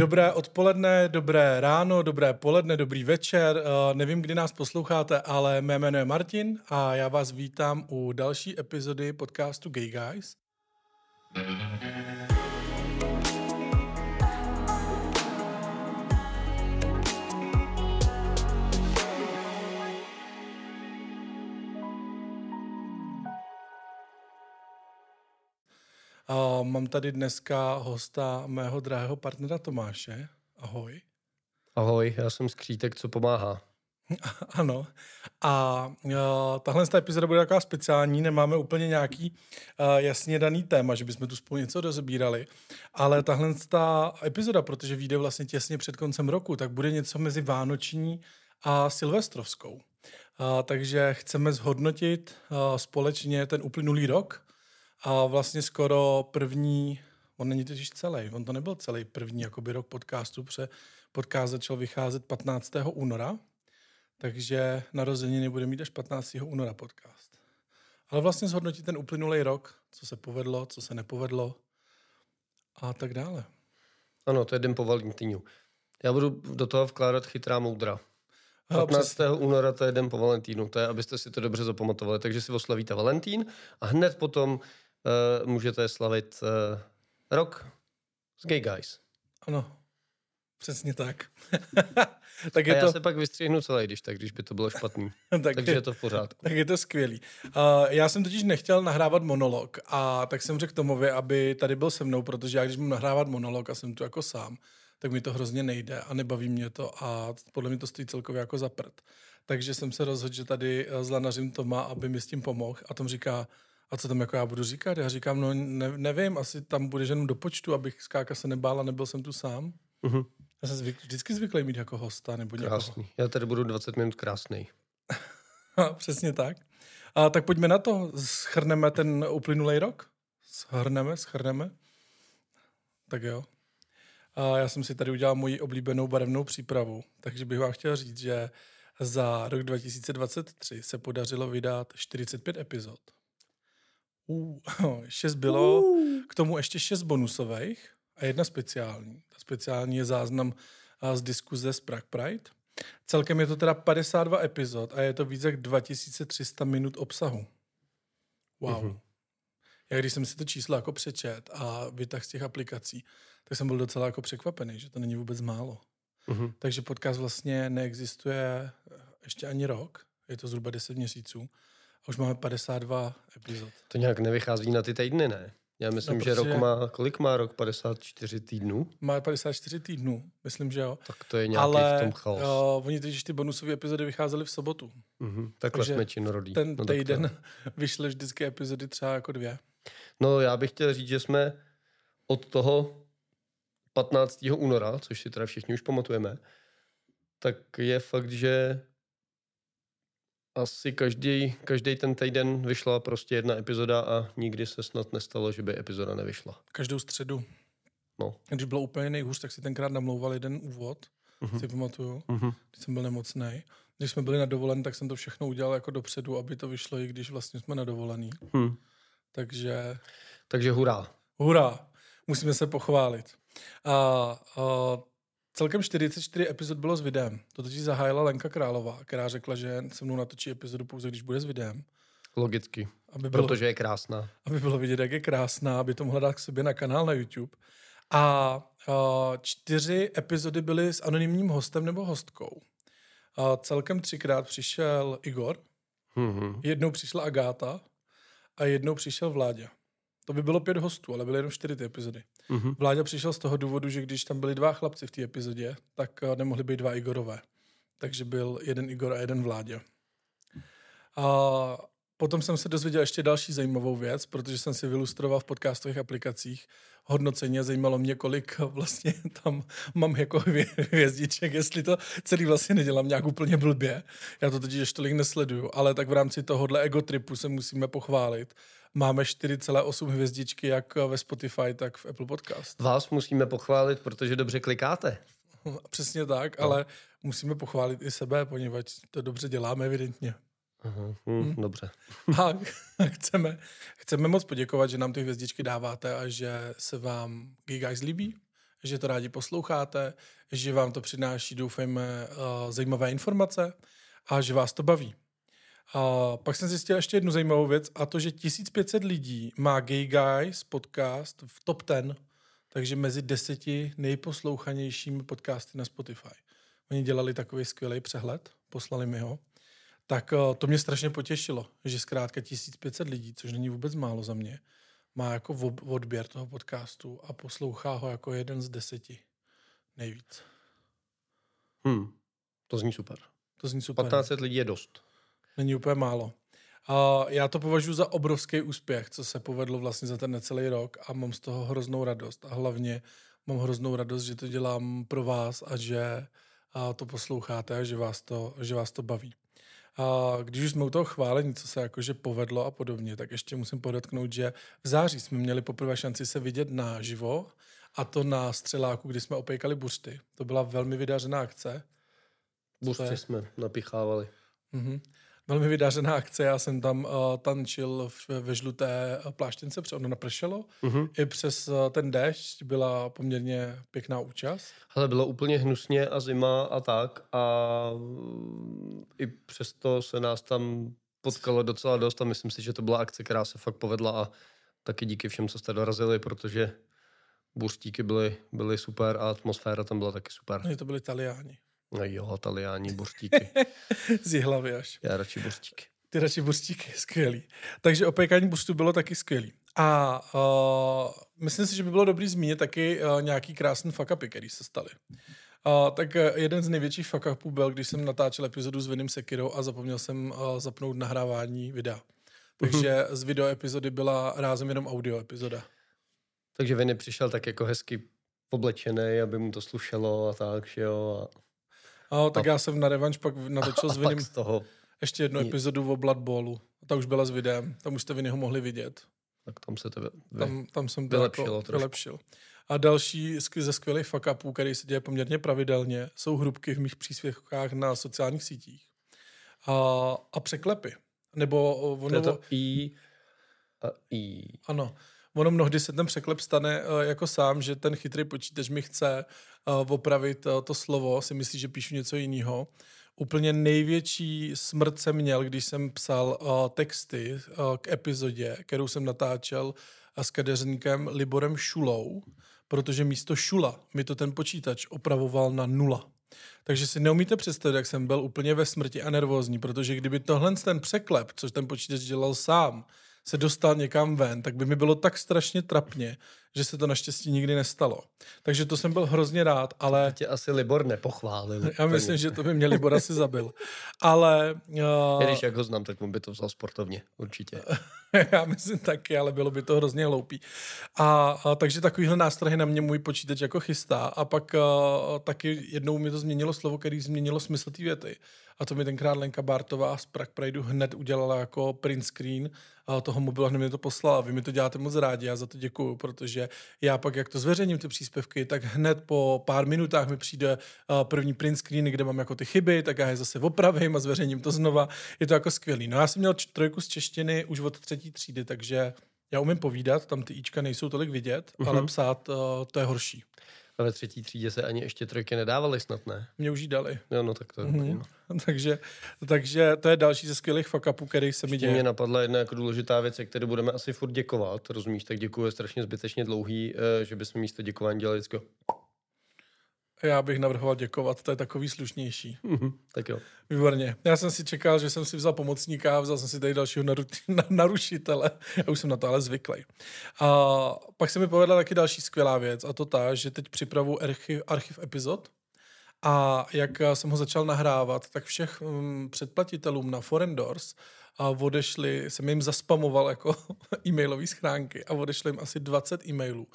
Dobré odpoledne, dobré ráno, dobré poledne, dobrý večer. Uh, nevím, kdy nás posloucháte, ale mé jméno je Martin a já vás vítám u další epizody podcastu Gay Guys. Uh, mám tady dneska hosta mého drahého partnera Tomáše. Ahoj. Ahoj, já jsem skřítek, co pomáhá. ano. A uh, tahle epizoda bude taková speciální, nemáme úplně nějaký uh, jasně daný téma, že bychom tu spolu něco rozebírali, ale tahle ta epizoda, protože vyjde vlastně těsně před koncem roku, tak bude něco mezi Vánoční a Silvestrovskou. Uh, takže chceme zhodnotit uh, společně ten uplynulý rok, a vlastně skoro první, on není totiž celý, on to nebyl celý první jakoby rok podcastu, protože podcast začal vycházet 15. února, takže narozeniny bude mít až 15. února podcast. Ale vlastně zhodnotit ten uplynulý rok, co se povedlo, co se nepovedlo a tak dále. Ano, to je den po Valentínu. Já budu do toho vkládat chytrá moudra. 15. února to je den po Valentínu, to je, abyste si to dobře zapamatovali. Takže si oslavíte Valentín a hned potom uh, můžete slavit uh, rok s Gay Guys. Ano, přesně tak. tak je a já to... se pak vystřihnu celý, když tak, když by to bylo špatný. tak Takže je, je to v pořádku. Tak je to skvělý. Uh, já jsem totiž nechtěl nahrávat monolog a tak jsem řekl Tomovi, aby tady byl se mnou, protože já když budu nahrávat monolog a jsem tu jako sám, tak mi to hrozně nejde a nebaví mě to a podle mě to stojí celkově jako za prd. Takže jsem se rozhodl, že tady zlanařím Toma, aby mi s tím pomohl a Tom říká, a co tam jako já budu říkat? Já říkám, no ne, nevím, asi tam bude jenom do počtu, abych skáka se nebála, nebyl jsem tu sám. Uh-huh. Já jsem zvyk, vždycky zvyklý mít jako hosta nebo někoho. Krásný. Já tady budu 20 minut krásný. Přesně tak. A tak pojďme na to. Schrneme ten uplynulý rok? Schrneme, schrneme. Tak jo. A já jsem si tady udělal moji oblíbenou barevnou přípravu, takže bych vám chtěl říct, že za rok 2023 se podařilo vydat 45 epizod. Uh, šest bylo, uh. k tomu ještě šest bonusových a jedna speciální. Ta speciální je záznam z diskuze z Prague Pride. Celkem je to teda 52 epizod a je to více jak 2300 minut obsahu. Wow. Uh-huh. Já když jsem si to číslo jako přečet a vytah z těch aplikací, tak jsem byl docela jako překvapený, že to není vůbec málo. Uh-huh. Takže podcast vlastně neexistuje ještě ani rok, je to zhruba 10 měsíců už máme 52 epizod. To nějak nevychází na ty týdny, ne? Já myslím, no, že rok má, kolik má rok? 54 týdnů? Má 54 týdnů, myslím, že jo. Tak to je nějaký Ale, v tom chaos. Jo, oni teď ty bonusové epizody vycházely v sobotu. Mm-hmm, takhle Takže jsme činorodí. Ten no, týden vyšly vždycky epizody třeba jako dvě. No já bych chtěl říct, že jsme od toho 15. února, což si teda všichni už pamatujeme, tak je fakt, že asi každý, každý ten týden vyšla prostě jedna epizoda a nikdy se snad nestalo, že by epizoda nevyšla. Každou středu. No. Když bylo úplně nejhůř, tak si tenkrát namlouval jeden úvod, uh-huh. si pamatuju, uh-huh. když jsem byl nemocný. Když jsme byli na dovolený, tak jsem to všechno udělal jako dopředu, aby to vyšlo, i když vlastně jsme na dovolený. Hmm. Takže... Takže hurá. Hurá. Musíme se pochválit. A, a Celkem 44 epizod bylo s videem. To totiž zahájila Lenka Králová, která řekla, že se mnou natočí epizodu pouze, když bude s videem. Logicky, aby bylo, protože je krásná. Aby bylo vidět, jak je krásná, aby to mohla dát k sobě na kanál na YouTube. A, a čtyři epizody byly s anonymním hostem nebo hostkou. A celkem třikrát přišel Igor, mm-hmm. jednou přišla Agáta a jednou přišel Vláďa. To by bylo pět hostů, ale byly jenom čtyři ty epizody. Mm-hmm. Vláďa přišel z toho důvodu, že když tam byli dva chlapci v té epizodě, tak eh, nemohli být dva Igorové. Takže byl jeden Igor a jeden Vláďa. A potom jsem se dozvěděl ještě další zajímavou věc, protože jsem si vylustroval v podcastových aplikacích hodnocení a zajímalo mě, kolik vlastně tam mám jako hvězdiček, jestli to celý vlastně nedělám nějak úplně blbě. Já to totiž ještě tolik nesleduju, ale tak v rámci tohohle egotripu se musíme pochválit, máme 4,8 hvězdičky jak ve Spotify, tak v Apple Podcast. Vás musíme pochválit, protože dobře klikáte. Přesně tak, no. ale musíme pochválit i sebe, poněvadž to dobře děláme evidentně. Aha, hm, hmm. Dobře. A chceme, chceme moc poděkovat, že nám ty hvězdičky dáváte a že se vám Gay Guys líbí, že to rádi posloucháte, že vám to přináší, doufejme, uh, zajímavé informace a že vás to baví. A pak jsem zjistil ještě jednu zajímavou věc a to, že 1500 lidí má Gay Guys podcast v top 10, takže mezi deseti nejposlouchanějšími podcasty na Spotify. Oni dělali takový skvělý přehled, poslali mi ho. Tak uh, to mě strašně potěšilo, že zkrátka 1500 lidí, což není vůbec málo za mě, má jako odběr toho podcastu a poslouchá ho jako jeden z deseti nejvíc. Hmm, to zní super. To zní super. 1500 lidí je dost. Není úplně málo. A já to považuji za obrovský úspěch, co se povedlo vlastně za ten necelý rok a mám z toho hroznou radost. A hlavně mám hroznou radost, že to dělám pro vás a že a to posloucháte a že vás to, že vás to baví. A když už jsme u toho chválení, co se jakože povedlo a podobně, tak ještě musím podotknout, že v září jsme měli poprvé šanci se vidět naživo a to na střeláku, kdy jsme opejkali buřty. To byla velmi vydařená akce. Buřty jsme napichávali. Mm-hmm velmi vydařená akce. Já jsem tam uh, tančil v, ve žluté pláštěnce, protože ono napršelo. Mm-hmm. I přes uh, ten déšť byla poměrně pěkná účast. Ale bylo úplně hnusně a zima a tak. A mm, i přesto se nás tam potkalo docela dost a myslím si, že to byla akce, která se fakt povedla a taky díky všem, co jste dorazili, protože buřtíky byly, byly super a atmosféra tam byla taky super. No, to byli Taliáni. No jo, taliáni, burstíky. Z hlavy až. Já radši burstíky. Ty radši burstíky, skvělý. Takže opékání burstu bylo taky skvělý. A uh, myslím si, že by bylo dobrý zmínit taky uh, nějaký krásný fuck upy, který se staly. Uh, tak uh, jeden z největších fuck upů byl, když jsem natáčel epizodu s Vinim Sekirou a zapomněl jsem uh, zapnout nahrávání videa. Takže mm-hmm. z video epizody byla rázem jenom audio epizoda. Takže Viny přišel tak jako hezky oblečený, aby mu to slušelo a tak, že jo. A... A, tak a... já jsem na revanš pak natočil s Vinim toho... ještě jednu epizodu o Blood Bowlu. Ta už byla s videem, tam už jste Vinnyho mohli vidět. Tak tam se to vy... tam, tam jsem to vylepšilo jako vylepšil. A další ze skvělých fuck upů, který se děje poměrně pravidelně, jsou hrubky v mých příspěvkách na sociálních sítích. A, a překlepy. Nebo ono... To je to I a I. Ano. Ono mnohdy se ten překlep stane uh, jako sám, že ten chytrý počítač mi chce uh, opravit uh, to slovo, si myslí, že píšu něco jiného. Úplně největší smrt jsem měl, když jsem psal texty k epizodě, kterou jsem natáčel s kadeřníkem Liborem Šulou, protože místo Šula mi to ten počítač opravoval na nula. Takže si neumíte představit, jak jsem byl úplně ve smrti a nervózní, protože kdyby tohle ten překlep, což ten počítač dělal sám, se dostal někam ven, tak by mi bylo tak strašně trapně, že se to naštěstí nikdy nestalo. Takže to jsem byl hrozně rád, ale... Tě asi Libor nepochválil. Já myslím, že to by mě Libor asi zabil. Ale... Uh... Když jak ho znám, tak mu by to vzal sportovně, určitě. Já myslím taky, ale bylo by to hrozně hloupý. A, a takže takovýhle nástrahy na mě můj počítač jako chystá. A pak uh, taky jednou mi to změnilo slovo, který změnilo smysl té věty. A to mi tenkrát Lenka Bartová z Prague Prideu hned udělala jako print screen toho mobilu, hned mi to poslala. Vy mi to děláte moc rádi, já za to děkuju, protože já pak, jak to zveřejním ty příspěvky, tak hned po pár minutách mi přijde první print screen, kde mám jako ty chyby, tak já je zase opravím a zveřejním to znova. Je to jako skvělý. No já jsem měl trojku z češtiny už od třetí třídy, takže já umím povídat, tam ty ička nejsou tolik vidět, uh-huh. ale psát uh, to je horší. A ve třetí třídě se ani ještě trojky nedávaly snad, ne? Mě už jí dali. Jo, no tak to je mm-hmm. takže, takže to je další ze skvělých fuck který se mi děje. Mě napadla jedna jako důležitá věc, kterou budeme asi furt děkovat, rozumíš? Tak děkuji je strašně zbytečně dlouhý, eh, že bychom místo děkování dělali vždycky já bych navrhoval děkovat, to je takový slušnější. Mm-hmm, tak jo. Výborně. Já jsem si čekal, že jsem si vzal pomocníka a vzal jsem si tady dalšího naru- na- narušitele. Já už jsem na to ale zvyklý. A pak se mi povedla taky další skvělá věc a to ta, že teď připravu archiv, archiv epizod a jak jsem ho začal nahrávat, tak všech um, předplatitelům na Foreign Doors a odešli, jsem jim zaspamoval jako e-mailové schránky a odešli jim asi 20 e-mailů,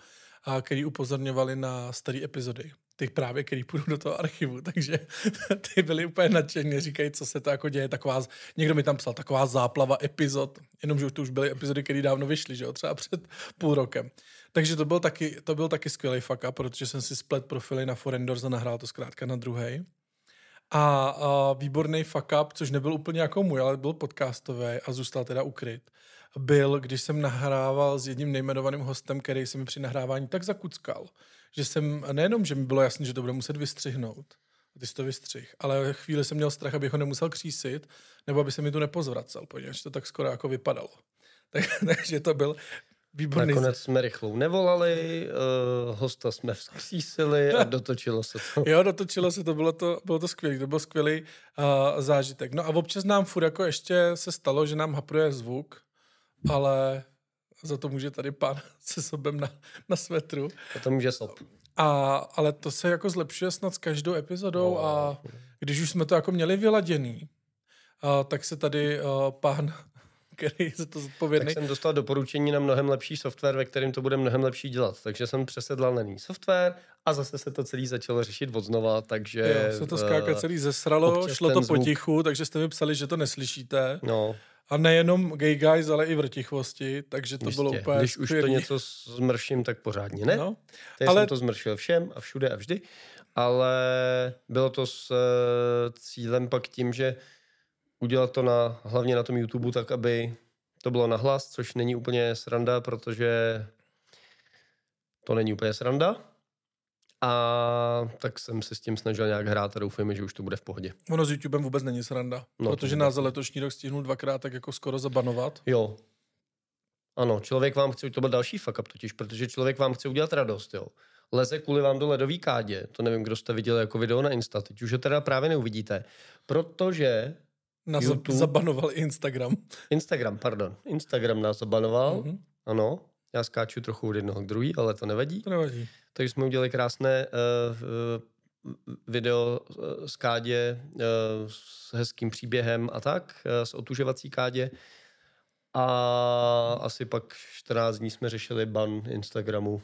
a který upozorňovali na staré epizody ty právě, který půjdu do toho archivu, takže ty byli úplně nadšení, říkají, co se to jako děje, taková, někdo mi tam psal, taková záplava epizod, jenomže to už byly epizody, které dávno vyšly, že jo, třeba před půl rokem. Takže to byl taky, to byl taky skvělý fuck up, protože jsem si splet profily na Forendors a nahrál to zkrátka na druhý. A, a výborný fuck up, což nebyl úplně jako můj, ale byl podcastový a zůstal teda ukryt, byl, když jsem nahrával s jedním nejmenovaným hostem, který se mi při nahrávání tak zakuckal, že jsem, nejenom, že mi bylo jasné, že to bude muset vystřihnout, ty jsi to vystřih, ale chvíli jsem měl strach, abych ho nemusel křísit, nebo aby se mi tu nepozvracel, protože to tak skoro jako vypadalo. Tak, takže to byl výborný. Nakonec jsme rychlou nevolali, uh, hosta jsme vzkřísili a dotočilo se to. jo, dotočilo se to, bylo to, bylo to skvělé, to byl skvělý uh, zážitek. No a občas nám furt jako ještě se stalo, že nám hapruje zvuk, ale za to může tady pán se sobem na, na svetru. A to může sob. A, ale to se jako zlepšuje snad s každou epizodou no. a když už jsme to jako měli vyladěný, a, tak se tady a, pán, který je to zodpovědný. Tak jsem dostal doporučení na mnohem lepší software, ve kterém to bude mnohem lepší dělat. Takže jsem přesedlal na jiný software a zase se to celý začalo řešit od znova, takže... Jo, se to zkrátka celý zesralo, šlo to zvuk... potichu, takže jste mi psali, že to neslyšíte. No. A nejenom gay guys, ale i vrtichvosti, takže to Jistě. bylo úplně Když už to něco zmrším, tak pořádně ne. No, Teď ale... jsem to zmršil všem a všude a vždy, ale bylo to s uh, cílem pak tím, že udělat to na, hlavně na tom YouTube tak, aby to bylo nahlas, což není úplně sranda, protože to není úplně sranda, a tak jsem se s tím snažil nějak hrát a doufujeme, že už to bude v pohodě. Ono s YouTubem vůbec není sranda, no, protože nás za letošní rok stihnul dvakrát tak jako skoro zabanovat. Jo. Ano, člověk vám chce, to byl další fuck up totiž, protože člověk vám chce udělat radost, jo. Leze kvůli vám do ledový kádě, to nevím, kdo jste viděl jako video na Insta, teď už ho teda právě neuvidíte, protože Nás YouTube... zabanoval Instagram. Instagram, pardon. Instagram nás zabanoval, mm-hmm. ano. Já skáču trochu od jednoho k druhý, ale to nevadí. To nevadí. Takže jsme udělali krásné uh, video z kádě uh, s hezkým příběhem a tak, uh, s otužovací kádě. A asi pak 14 dní jsme řešili ban Instagramu.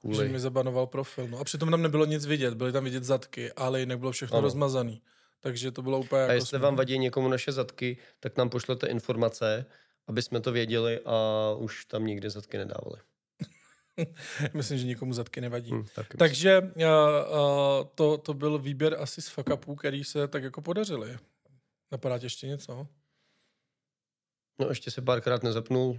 Kvůli... Že mi zabanoval profil. No a přitom nám nebylo nic vidět, byly tam vidět zadky, ale jinak bylo všechno ano. rozmazaný. Takže to bylo úplně A jako jestli smutný. vám vadí někomu naše zadky, tak nám pošlete informace, aby jsme to věděli a už tam nikdy zadky nedávali. Myslím, že nikomu zadky nevadí. Hmm, Takže uh, uh, to, to byl výběr asi z fakapů, který se tak jako podařili. Napadá tě ještě něco? No ještě se párkrát nezapnul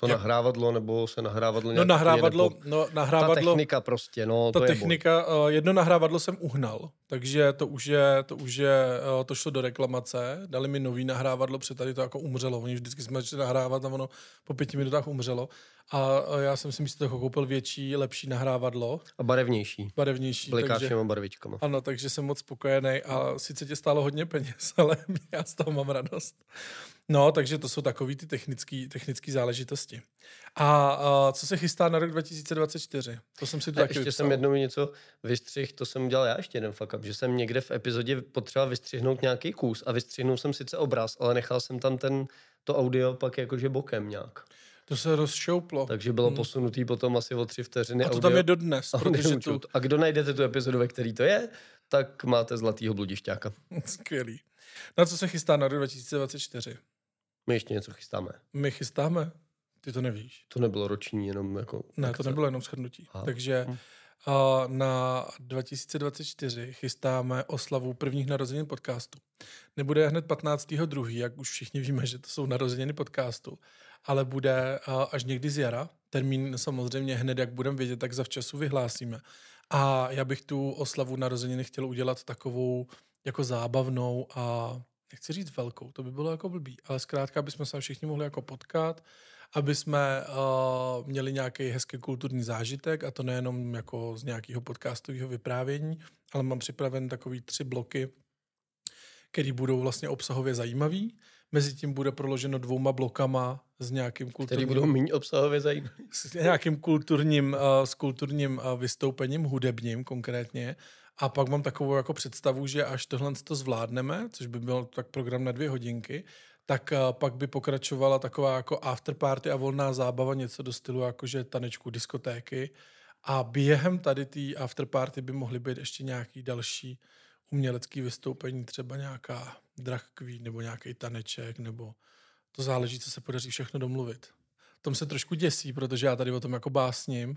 to Jak? nahrávadlo, nebo se nahrávadlo No nahrávadlo, nebo... no nahrávadlo... Ta technika prostě, no Ta to technika, je uh, jedno nahrávadlo jsem uhnal, takže to už je, to už je, uh, to šlo do reklamace, dali mi nový nahrávadlo, protože tady to jako umřelo, oni vždycky jsme začali nahrávat a ono po pěti minutách umřelo. A já jsem si místo toho koupil větší, lepší nahrávadlo. A barevnější. Barevnější. Blikáčem barvičkama. Ano, takže jsem moc spokojený a sice tě stálo hodně peněz, ale já z toho mám radost. No, takže to jsou takové ty technické záležitosti. A, a co se chystá na rok 2024? To jsem si to taky Ještě vypsal. jsem jednou něco vystřih, to jsem udělal já ještě jeden fuck up, že jsem někde v epizodě potřeboval vystřihnout nějaký kus a vystřihnul jsem sice obraz, ale nechal jsem tam ten, to audio pak jakože bokem nějak. To se rozšouplo. Takže bylo hmm. posunutý potom asi o tři vteřiny. A to audio, tam je dodnes. Protože tu... A kdo najdete tu epizodu, ve který to je, tak máte zlatýho bludišťáka. Skvělý. Na co se chystá na rok 2024? My ještě něco chystáme. My chystáme? Ty to nevíš. To nebylo roční, jenom jako... Ne, to nebylo jenom shrnutí. Aha. Takže hm. a na 2024 chystáme oslavu prvních narozenin podcastu. Nebude hned 15.2., jak už všichni víme, že to jsou narozeniny podcastu, ale bude až někdy z jara. Termín samozřejmě hned, jak budeme vědět, tak zavčasu vyhlásíme. A já bych tu oslavu narozeniny chtěl udělat takovou jako zábavnou a nechci říct velkou, to by bylo jako blbý, ale zkrátka, aby jsme se všichni mohli jako potkat, aby jsme uh, měli nějaký hezký kulturní zážitek a to nejenom jako z nějakého podcastového vyprávění, ale mám připraven takový tři bloky, které budou vlastně obsahově zajímavý. Mezi tím bude proloženo dvouma blokama s nějakým kulturním... Které budou méně obsahově zajímavý. S nějakým kulturním, uh, s kulturním uh, vystoupením, hudebním konkrétně. A pak mám takovou jako představu, že až tohle to zvládneme, což by byl tak program na dvě hodinky, tak uh, pak by pokračovala taková jako afterparty a volná zábava, něco do stylu jakože tanečku, diskotéky. A během tady té afterparty by mohly být ještě nějaký další umělecký vystoupení, třeba nějaká drag queen nebo nějaký taneček, nebo to záleží, co se podaří všechno domluvit. Tom se trošku děsí, protože já tady o tom jako básním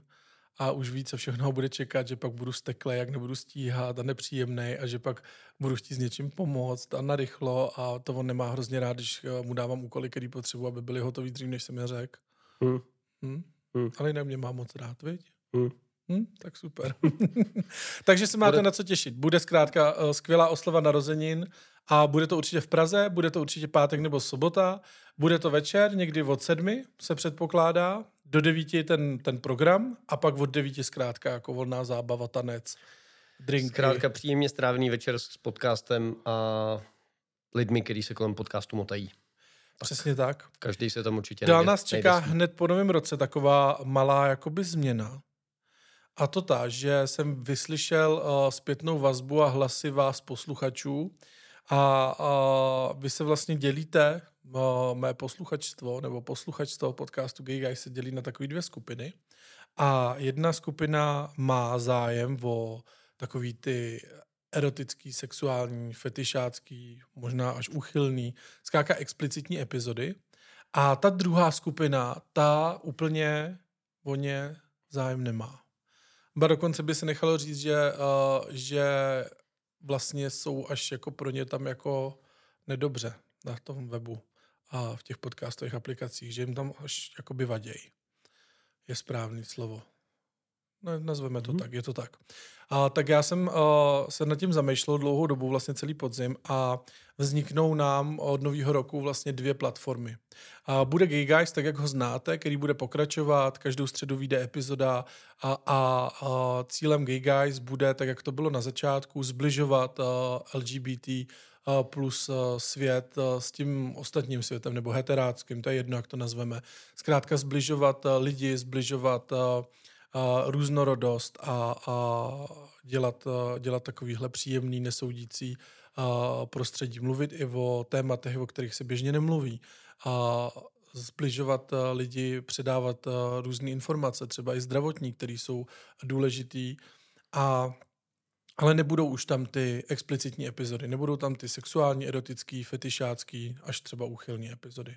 a už ví, co všechno bude čekat, že pak budu stekle, jak nebudu stíhat a nepříjemný a že pak budu chtít s něčím pomoct a narychlo a to on nemá hrozně rád, když eh, mu dávám úkoly, který potřebuji, aby byly hotový dřív, než jsem je řekl. Hmm. Hmm? Hmm. Ale jinak mě má moc rád, viď? Hmm. Hm, tak super. Takže se máte bude... na co těšit. Bude zkrátka uh, skvělá oslava narozenin a bude to určitě v Praze, bude to určitě pátek nebo sobota, bude to večer, někdy od sedmi se předpokládá, do devíti ten, ten program a pak od devíti zkrátka jako volná zábava, tanec, drinky. Zkrátka příjemně strávený večer s podcastem a lidmi, kteří se kolem podcastu motají. Přesně tak. Každý se tam určitě Dál nás čeká hned po novém roce taková malá jakoby změna. A to ta, že jsem vyslyšel uh, zpětnou vazbu a hlasy vás posluchačů a uh, vy se vlastně dělíte, mé posluchačstvo nebo posluchačstvo podcastu Gay Guy se dělí na takové dvě skupiny. A jedna skupina má zájem o takový ty erotický, sexuální, fetišácký, možná až uchylný, zkrátka explicitní epizody. A ta druhá skupina, ta úplně o ně zájem nemá. Ba dokonce by se nechalo říct, že, uh, že vlastně jsou až jako pro ně tam jako nedobře na tom webu a v těch podcastových aplikacích, že jim tam až jakoby vaděj. Je správný slovo. No, nazveme to hmm. tak, je to tak. A, tak já jsem uh, se nad tím zamýšlel dlouhou dobu, vlastně celý podzim a vzniknou nám od nového roku vlastně dvě platformy. A bude Gay Guys, tak jak ho znáte, který bude pokračovat, každou středu vyjde epizoda a, a, a cílem Gay Guys bude, tak jak to bylo na začátku, zbližovat uh, LGBT uh, plus svět s tím ostatním světem, nebo heteráckým, to je jedno, jak to nazveme. Zkrátka zbližovat lidi, zbližovat různorodost a, a dělat, dělat takovýhle příjemný, nesoudící prostředí. Mluvit i o tématech, o kterých se běžně nemluví. A zbližovat lidi, předávat různé informace, třeba i zdravotní, které jsou důležitý. A ale nebudou už tam ty explicitní epizody, nebudou tam ty sexuální, erotický, fetišácký, až třeba úchylní epizody.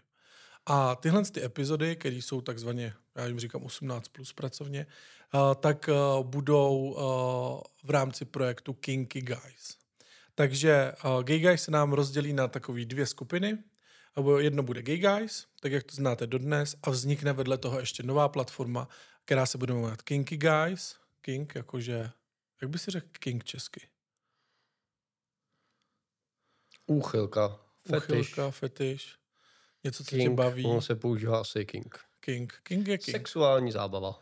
A tyhle ty epizody, které jsou takzvaně, já jim říkám 18 plus pracovně, uh, tak uh, budou uh, v rámci projektu Kinky Guys. Takže Gay Guys se nám rozdělí na takové dvě skupiny. Jedno bude Gay Guys, tak jak to znáte dodnes, a vznikne vedle toho ještě nová platforma, která se bude jmenovat Kinky Guys. Kink, jakože, jak by si řekl Kink česky? Úchylka. Fetiš. Úchylka, fetiš. Něco, co king, tě baví. On se používá asi King. King. King je King. Sexuální zábava.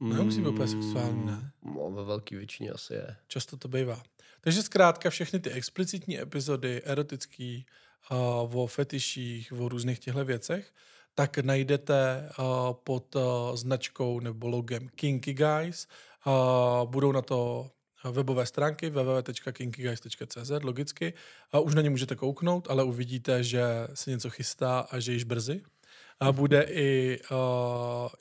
Nemusí být úplně sexuální, ne? No, ve velké většině asi je. Často to bývá. Takže zkrátka všechny ty explicitní epizody, erotický, uh, o fetiších, o různých těchto věcech, tak najdete uh, pod uh, značkou nebo logem Kinky Guys. Uh, budou na to webové stránky www.kinkyguys.cz, logicky. A už na ně můžete kouknout, ale uvidíte, že se něco chystá a že již brzy. A bude i uh,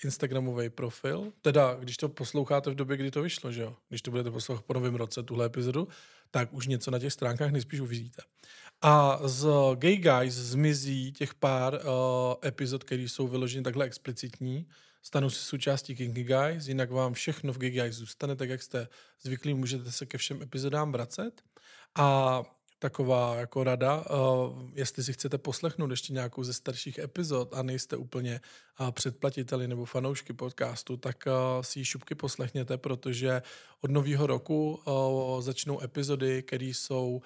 Instagramový profil, teda když to posloucháte v době, kdy to vyšlo, že jo? Když to budete poslouchat po novém roce, tuhle epizodu, tak už něco na těch stránkách nejspíš uvidíte. A z Gay Guys zmizí těch pár uh, epizod, které jsou vyloženy takhle explicitní, stanou se součástí Kinky Guys, jinak vám všechno v Kinky Guys zůstane, tak jak jste zvyklí, můžete se ke všem epizodám vracet. A taková jako rada, uh, jestli si chcete poslechnout ještě nějakou ze starších epizod a nejste úplně uh, předplatiteli nebo fanoušky podcastu, tak uh, si ji šupky poslechněte, protože od nového roku začnou epizody, které jsou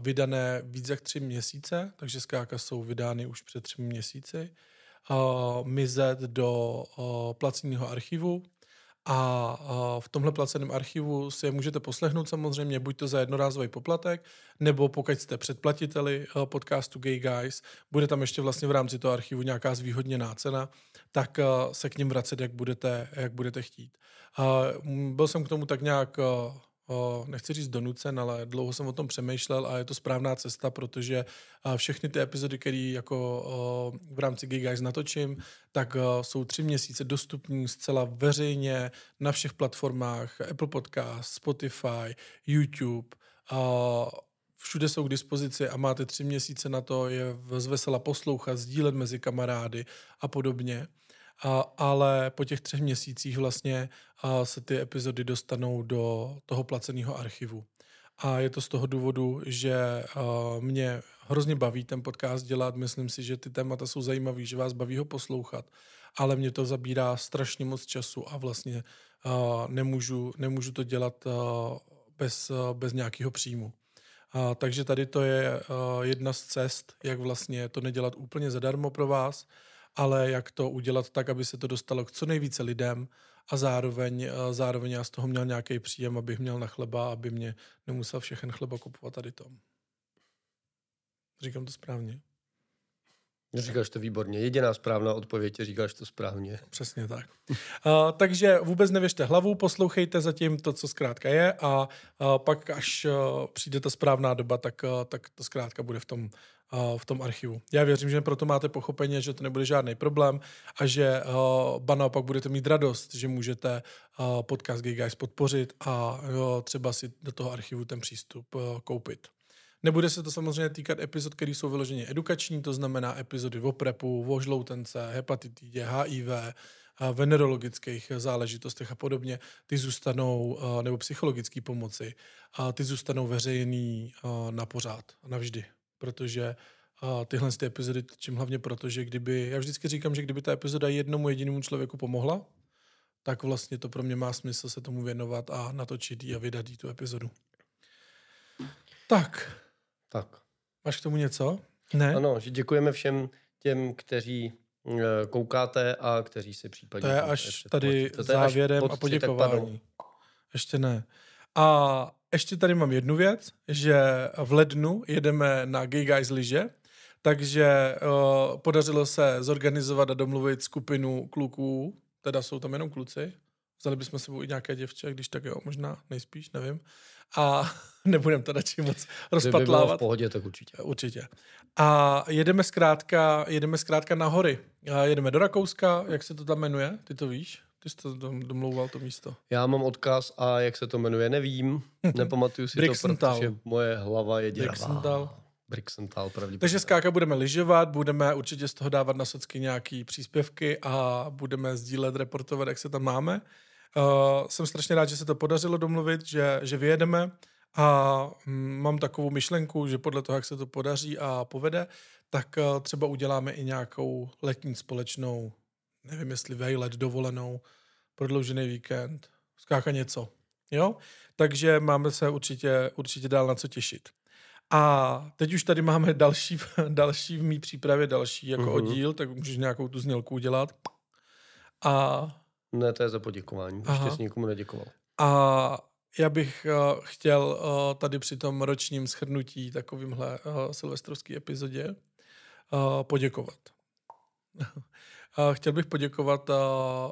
vydané víc jak tři měsíce, takže zkrátka jsou vydány už před třemi měsíci uh, mizet do uh, placního archivu a v tomhle placeném archivu si je můžete poslechnout samozřejmě, buď to za jednorázový poplatek, nebo pokud jste předplatiteli uh, podcastu Gay Guys, bude tam ještě vlastně v rámci toho archivu nějaká zvýhodněná cena, tak uh, se k ním vracet, jak budete, jak budete chtít. Byl jsem k tomu tak nějak uh, nechci říct donucen, ale dlouho jsem o tom přemýšlel a je to správná cesta, protože všechny ty epizody, které jako v rámci Guys natočím, tak jsou tři měsíce dostupní zcela veřejně na všech platformách Apple Podcast, Spotify, YouTube, všude jsou k dispozici a máte tři měsíce na to je zvesela poslouchat, sdílet mezi kamarády a podobně a, ale po těch třech měsících vlastně a, se ty epizody dostanou do toho placeného archivu. A je to z toho důvodu, že a, mě hrozně baví ten podcast dělat. Myslím si, že ty témata jsou zajímavé, že vás baví ho poslouchat. ale mě to zabírá strašně moc času a vlastně uh, nemůžu, nemůžu to dělat uh, bez, uh, bez nějakého příjmu. Uh, takže tady to je uh, jedna z cest, jak vlastně to nedělat úplně zadarmo pro vás, ale jak to udělat tak, aby se to dostalo k co nejvíce lidem a zároveň, uh, zároveň já z toho měl nějaký příjem, abych měl na chleba, aby mě nemusel všechen chleba kupovat tady tom. Říkám to správně. Říkáš to výborně. Jediná správná odpověď říkáš to správně. Přesně tak. Uh, takže vůbec nevěřte hlavu, poslouchejte zatím to, co zkrátka je a uh, pak, až uh, přijde ta správná doba, tak, uh, tak to zkrátka bude v tom, uh, v tom archivu. Já věřím, že proto máte pochopení, že to nebude žádný problém a že uh, ba naopak budete mít radost, že můžete uh, podcast Gay Guys podpořit a uh, třeba si do toho archivu ten přístup uh, koupit. Nebude se to samozřejmě týkat epizod, které jsou vyloženě edukační, to znamená epizody o prepu, o žloutence, hepatitidě, HIV, venerologických záležitostech a podobně, ty zůstanou, nebo psychologické pomoci, ty zůstanou veřejný na pořád, navždy, protože tyhle ty epizody, čím hlavně proto, že kdyby, já vždycky říkám, že kdyby ta epizoda jednomu jedinému člověku pomohla, tak vlastně to pro mě má smysl se tomu věnovat a natočit ji a vydat jí tu epizodu. Tak, tak. Máš k tomu něco? Ne? Ano, že děkujeme všem těm, kteří eh, koukáte a kteří si případně... To je až tady to závěrem až a poděkování. Ještě ne. A ještě tady mám jednu věc, že v lednu jedeme na Gay Guys liže, takže uh, podařilo se zorganizovat a domluvit skupinu kluků, teda jsou tam jenom kluci, vzali bychom sebou i nějaké děvče, když tak jo, možná nejspíš, nevím a nebudem to radši moc rozpatlávat. By v pohodě, tak určitě. Určitě. A jedeme zkrátka, jedeme zkrátka na hory. A jedeme do Rakouska, jak se to tam jmenuje? Ty to víš? Ty jsi to domlouval, to místo. Já mám odkaz a jak se to jmenuje, nevím. Nepamatuju si to, protože moje hlava je děravá. Brixental. Brixental, pravděpodobně. Takže skáka budeme lyžovat, budeme určitě z toho dávat na socky nějaký příspěvky a budeme sdílet, reportovat, jak se tam máme. Uh, jsem strašně rád, že se to podařilo domluvit, že, že vyjedeme a hm, mám takovou myšlenku, že podle toho, jak se to podaří a povede, tak uh, třeba uděláme i nějakou letní společnou, nevím jestli vejlet, dovolenou, prodloužený víkend, skáka něco. Jo? Takže máme se určitě, určitě dál na co těšit. A teď už tady máme další, další v mý přípravě, další jako mm-hmm. oddíl, tak můžeš nějakou tu znělku udělat. A ne, to je za poděkování. Aha. Ještě jsi nikomu neděkoval. A já bych uh, chtěl uh, tady při tom ročním schrnutí takovýmhle uh, silvestrovský epizodě uh, poděkovat. uh, chtěl bych poděkovat uh,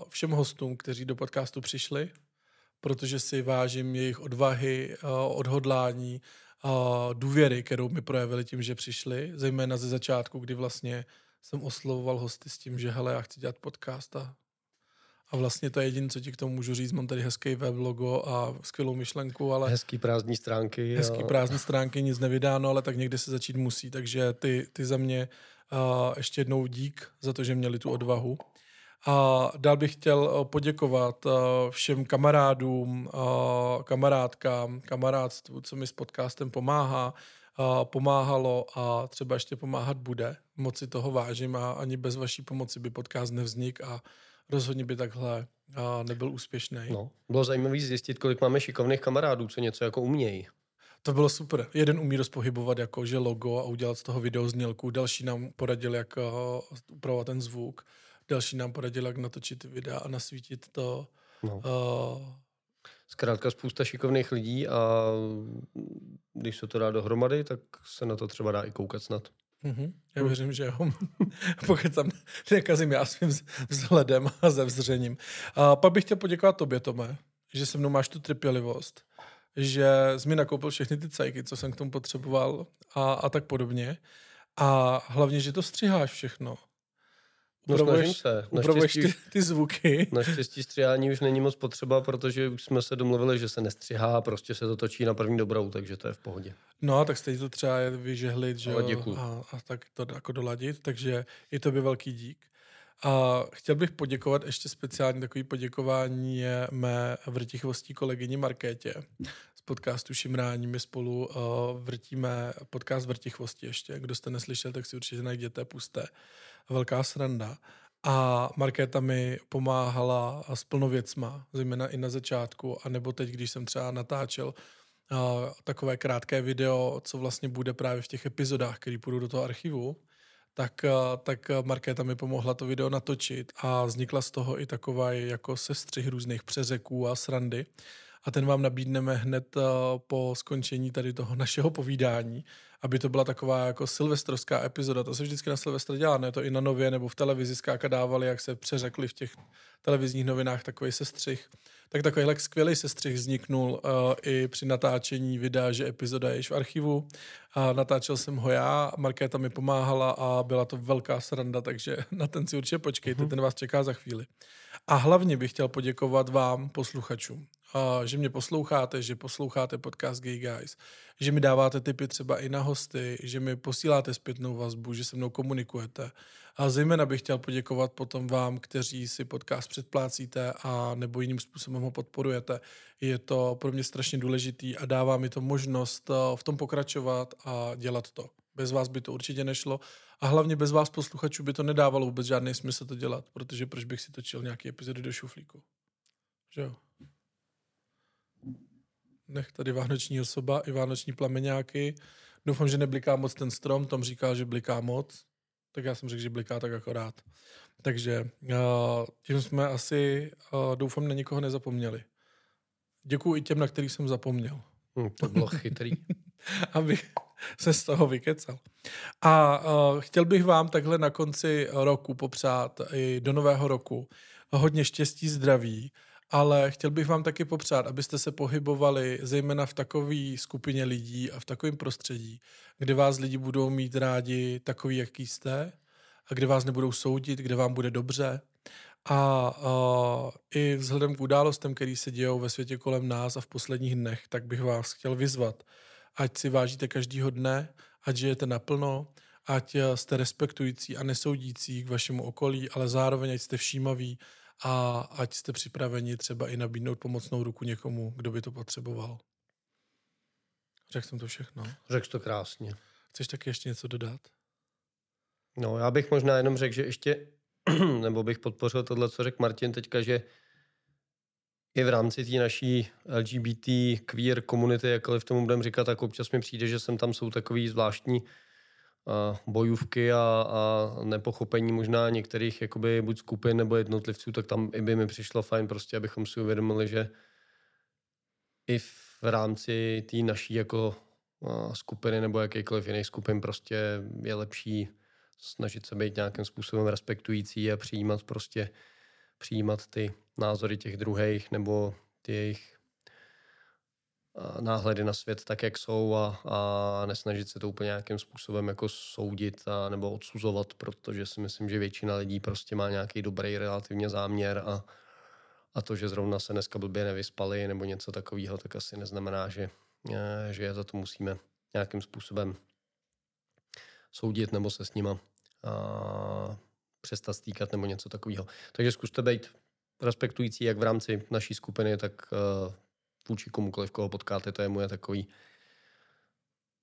všem hostům, kteří do podcastu přišli, protože si vážím jejich odvahy, uh, odhodlání, uh, důvěry, kterou mi projevili tím, že přišli, zejména ze začátku, kdy vlastně jsem oslovoval hosty s tím, že hele, já chci dělat podcast a a vlastně to je jediné, co ti k tomu můžu říct. Mám tady hezký web logo a skvělou myšlenku, ale... Hezký prázdní stránky. Hezký a... prázdní stránky, nic nevydáno, ale tak někdy se začít musí. Takže ty, ty za mě uh, ještě jednou dík za to, že měli tu odvahu. A dál bych chtěl poděkovat všem kamarádům, kamarádkám, kamarádstvu, co mi s podcastem pomáhá, pomáhalo a třeba ještě pomáhat bude. Moc si toho vážím a ani bez vaší pomoci by podcast nevznik a rozhodně by takhle a nebyl úspěšný. No, bylo zajímavé zjistit, kolik máme šikovných kamarádů, co něco jako umějí. To bylo super. Jeden umí rozpohybovat jako že logo a udělat z toho video znělku. Další nám poradil, jak upravovat ten zvuk. Další nám poradil, jak natočit videa a nasvítit to. No. Uh, Zkrátka spousta šikovných lidí a když se to dá dohromady, tak se na to třeba dá i koukat snad. Mm-hmm. Já věřím, že jo. Pokud tam nekazím já svým vzhledem a ze vzřením. A pak bych chtěl poděkovat tobě, Tome, že se mnou máš tu trpělivost, že jsi mi nakoupil všechny ty cajky, co jsem k tomu potřeboval a, a tak podobně. A hlavně, že to střiháš všechno. No snažím se. Upravuješ ty, ty zvuky. Naštěstí stříhání už není moc potřeba, protože už jsme se domluvili, že se nestřihá, prostě se to točí na první dobrou, takže to je v pohodě. No, tak stejně to třeba vyžehlit, že jo, a, a, tak to jako doladit, takže je to by velký dík. A chtěl bych poděkovat, ještě speciálně takový poděkování je mé vrtichvostí kolegyni Markétě z podcastu Šimrání. My spolu uh, vrtíme podcast Vrtichvosti ještě. Kdo jste neslyšel, tak si určitě najděte, puste velká sranda. A Markéta mi pomáhala s plno věcma, zejména i na začátku, a nebo teď, když jsem třeba natáčel uh, takové krátké video, co vlastně bude právě v těch epizodách, které půjdu do toho archivu, tak, tak Markéta mi pomohla to video natočit a vznikla z toho i taková jako sestřih různých přeřeků a srandy a ten vám nabídneme hned po skončení tady toho našeho povídání, aby to byla taková jako silvestrovská epizoda. To se vždycky na Silvestra dělá, ne to i na nově nebo v televizi skáka dávali, jak se přeřekli v těch televizních novinách takový sestřih. Tak takovýhle skvělý sestřih vzniknul uh, i při natáčení videa, že epizoda je již v archivu. A natáčel jsem ho já, Markéta mi pomáhala a byla to velká sranda, takže na ten si určitě počkejte, uh-huh. ten vás čeká za chvíli. A hlavně bych chtěl poděkovat vám, posluchačům, a že mě posloucháte, že posloucháte podcast Gay Guys, že mi dáváte tipy třeba i na hosty, že mi posíláte zpětnou vazbu, že se mnou komunikujete. A zejména bych chtěl poděkovat potom vám, kteří si podcast předplácíte a nebo jiným způsobem ho podporujete. Je to pro mě strašně důležitý a dává mi to možnost eh, v tom pokračovat a dělat to. Bez vás by to určitě nešlo a hlavně bez vás posluchačů by to nedávalo vůbec žádný smysl to dělat, protože proč bych si točil nějaký epizody do šuflíku. Že jo? Nech tady vánoční osoba i vánoční plameňáky. Doufám, že nebliká moc ten strom, Tom říká, že bliká moc. Tak já jsem řekl, že bliká tak akorát. Takže uh, tím jsme asi, uh, doufám, na nikoho nezapomněli. Děkuji i těm, na kterých jsem zapomněl. Hmm, to bylo chytrý. Abych se z toho vykecal. A uh, chtěl bych vám takhle na konci roku popřát i do nového roku hodně štěstí, zdraví, ale chtěl bych vám taky popřát, abyste se pohybovali zejména v takové skupině lidí a v takovém prostředí, kde vás lidi budou mít rádi takový, jaký jste a kde vás nebudou soudit, kde vám bude dobře. A uh, i vzhledem k událostem, které se dějou ve světě kolem nás a v posledních dnech, tak bych vás chtěl vyzvat, ať si vážíte každýho dne, ať žijete naplno, ať jste respektující a nesoudící k vašemu okolí, ale zároveň ať jste všímaví a ať jste připraveni třeba i nabídnout pomocnou ruku někomu, kdo by to potřeboval. Řekl jsem to všechno. Řekl to krásně. Chceš taky ještě něco dodat? No, já bych možná jenom řekl, že ještě, nebo bych podpořil tohle, co řekl Martin teďka, že i v rámci té naší LGBT queer komunity, jakkoliv tomu budeme říkat, tak občas mi přijde, že sem tam jsou takový zvláštní bojůvky a, a nepochopení možná některých jakoby buď skupin nebo jednotlivců, tak tam i by mi přišlo fajn prostě, abychom si uvědomili, že i v rámci té naší jako skupiny nebo jakýkoliv jiných skupin prostě je lepší snažit se být nějakým způsobem respektující a přijímat prostě přijímat ty názory těch druhých nebo ty jejich náhledy na svět tak, jak jsou a, a nesnažit se to úplně nějakým způsobem jako soudit a, nebo odsuzovat, protože si myslím, že většina lidí prostě má nějaký dobrý relativně záměr a, a to, že zrovna se dneska blbě nevyspali nebo něco takového, tak asi neznamená, že, eh, že je za to musíme nějakým způsobem soudit nebo se s nima a přestat stýkat nebo něco takového. Takže zkuste být respektující jak v rámci naší skupiny, tak uh, vůči komukoliv, koho potkáte, to je moje takový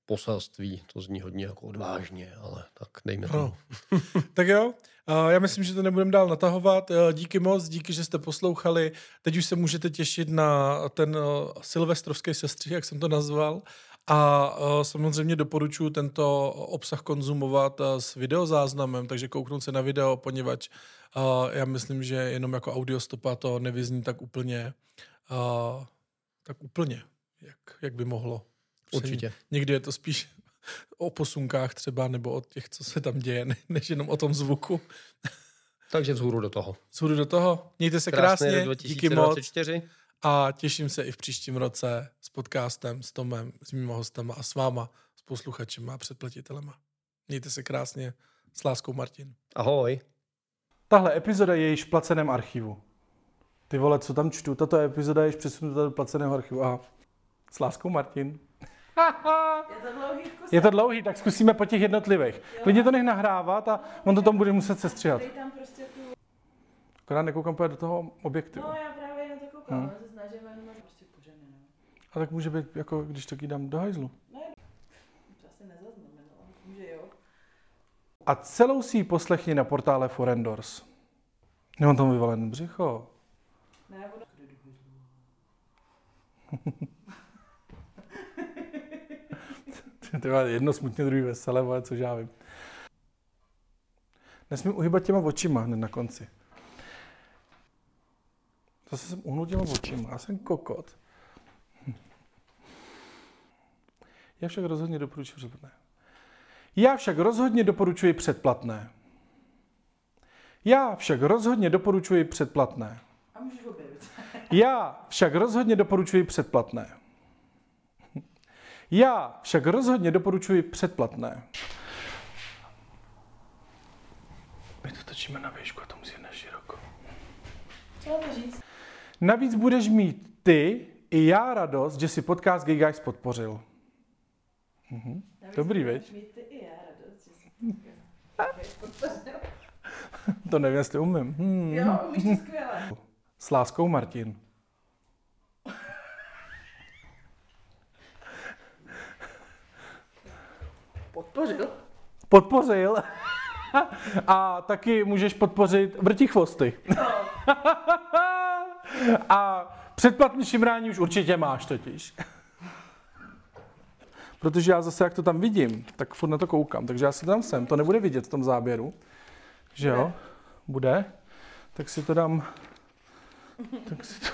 poselství. To zní hodně jako odvážně, ale tak dejme to. No. tak jo, já myslím, že to nebudeme dál natahovat. Díky moc, díky, že jste poslouchali. Teď už se můžete těšit na ten silvestrovský sestřih, jak jsem to nazval. A samozřejmě doporučuji tento obsah konzumovat s videozáznamem, takže kouknout se na video, poněvadž já myslím, že jenom jako audiostopa to nevyzní tak úplně tak úplně, jak, jak by mohlo. Určitě. Někdy je to spíš o posunkách třeba, nebo o těch, co se tam děje, než jenom o tom zvuku. Takže vzhůru do toho. Vzhůru do toho. Mějte se Krásný krásně, díky moc. A těším se i v příštím roce s podcastem, s Tomem, s mými hostama a s váma, s posluchačem a předplatitelema. Mějte se krásně. S láskou Martin. Ahoj. Tahle epizoda je již v placeném archivu. Ty vole, co tam čtu? Tato epizoda je již přesunuta do placeného archivu. Aha. S láskou Martin. je to dlouhý Je to dlouhý, tak zkusíme po těch jednotlivých. Klidně to nech nahrávat a on to tam bude muset sestřihat. tam prostě tu... Akorát nekoukám do toho objektivu. No já právě na to koukám, hmm. se snažím jenom prostě pořádně, no. A tak může být, jako když to dám do hajzlu. Ne, to asi nezaznamenala, myslím, že jo. A celou si ji poslechni na portále Forendors. Nemám tam vyvalený břicho. Ne, ono... To je jedno smutně, druhý veselé, ale což já vím. Nesmím uhybat těma očima hned na konci. Zase jsem uhnul těma očima. Já jsem kokot. Já však rozhodně doporučuji předplatné. Já však rozhodně doporučuji předplatné. Já však rozhodně doporučuji předplatné. A můžeš objevit. Já však rozhodně doporučuji předplatné. Já však rozhodně doporučuji předplatné. My to točíme na výšku a to musí na široko. Říct? Navíc budeš mít ty i já radost, že si podcast Guys podpořil. Mhm. Navíc Dobrý, budeš viď? mít ty i já radost, že jsi podpořil. To nevím, jestli umím. Hmm. Jo, umíš to skvěle. S láskou Martin. Podpořil? Podpořil. A taky můžeš podpořit vrti chvosty. A předplatný šimrání už určitě máš totiž. Protože já zase, jak to tam vidím, tak furt na to koukám. Takže já si tam jsem, to nebude vidět v tom záběru. Že jo? Bude. Tak si to dám... Tak si to...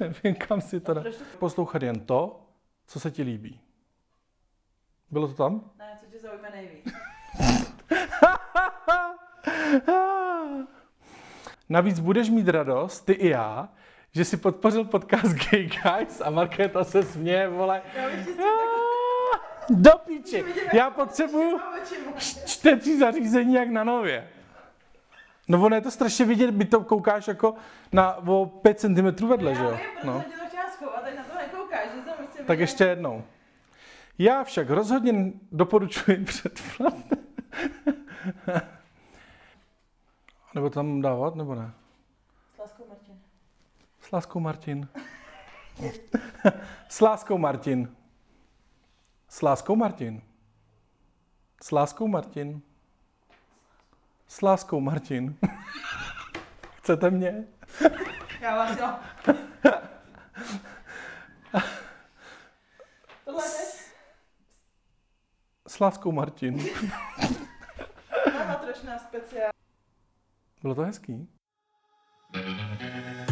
Nevím, kam si to dám. Poslouchat jen to, co se ti líbí. Bylo to tam? Ne, co tě zaujme nejvíc? Navíc budeš mít radost, ty i já, že si podpořil podcast Gay Guys a Markéta se směje, vole. Do píči. Já potřebuju čtecí zařízení jak na nově. No ono je to strašně vidět, by to koukáš jako na o 5 cm vedle, že jo? No. jsem prostě Tak ještě jednou. Já však rozhodně doporučuji předplat. nebo tam dávat, nebo ne? S láskou Martin. S láskou Martin. S láskou Martin. S láskou Martin. S láskou Martin. S láskou, Martin. Chcete mě? Já vás jo. Tohle S, s láskou, Martin. Byla to hezký. Bylo to?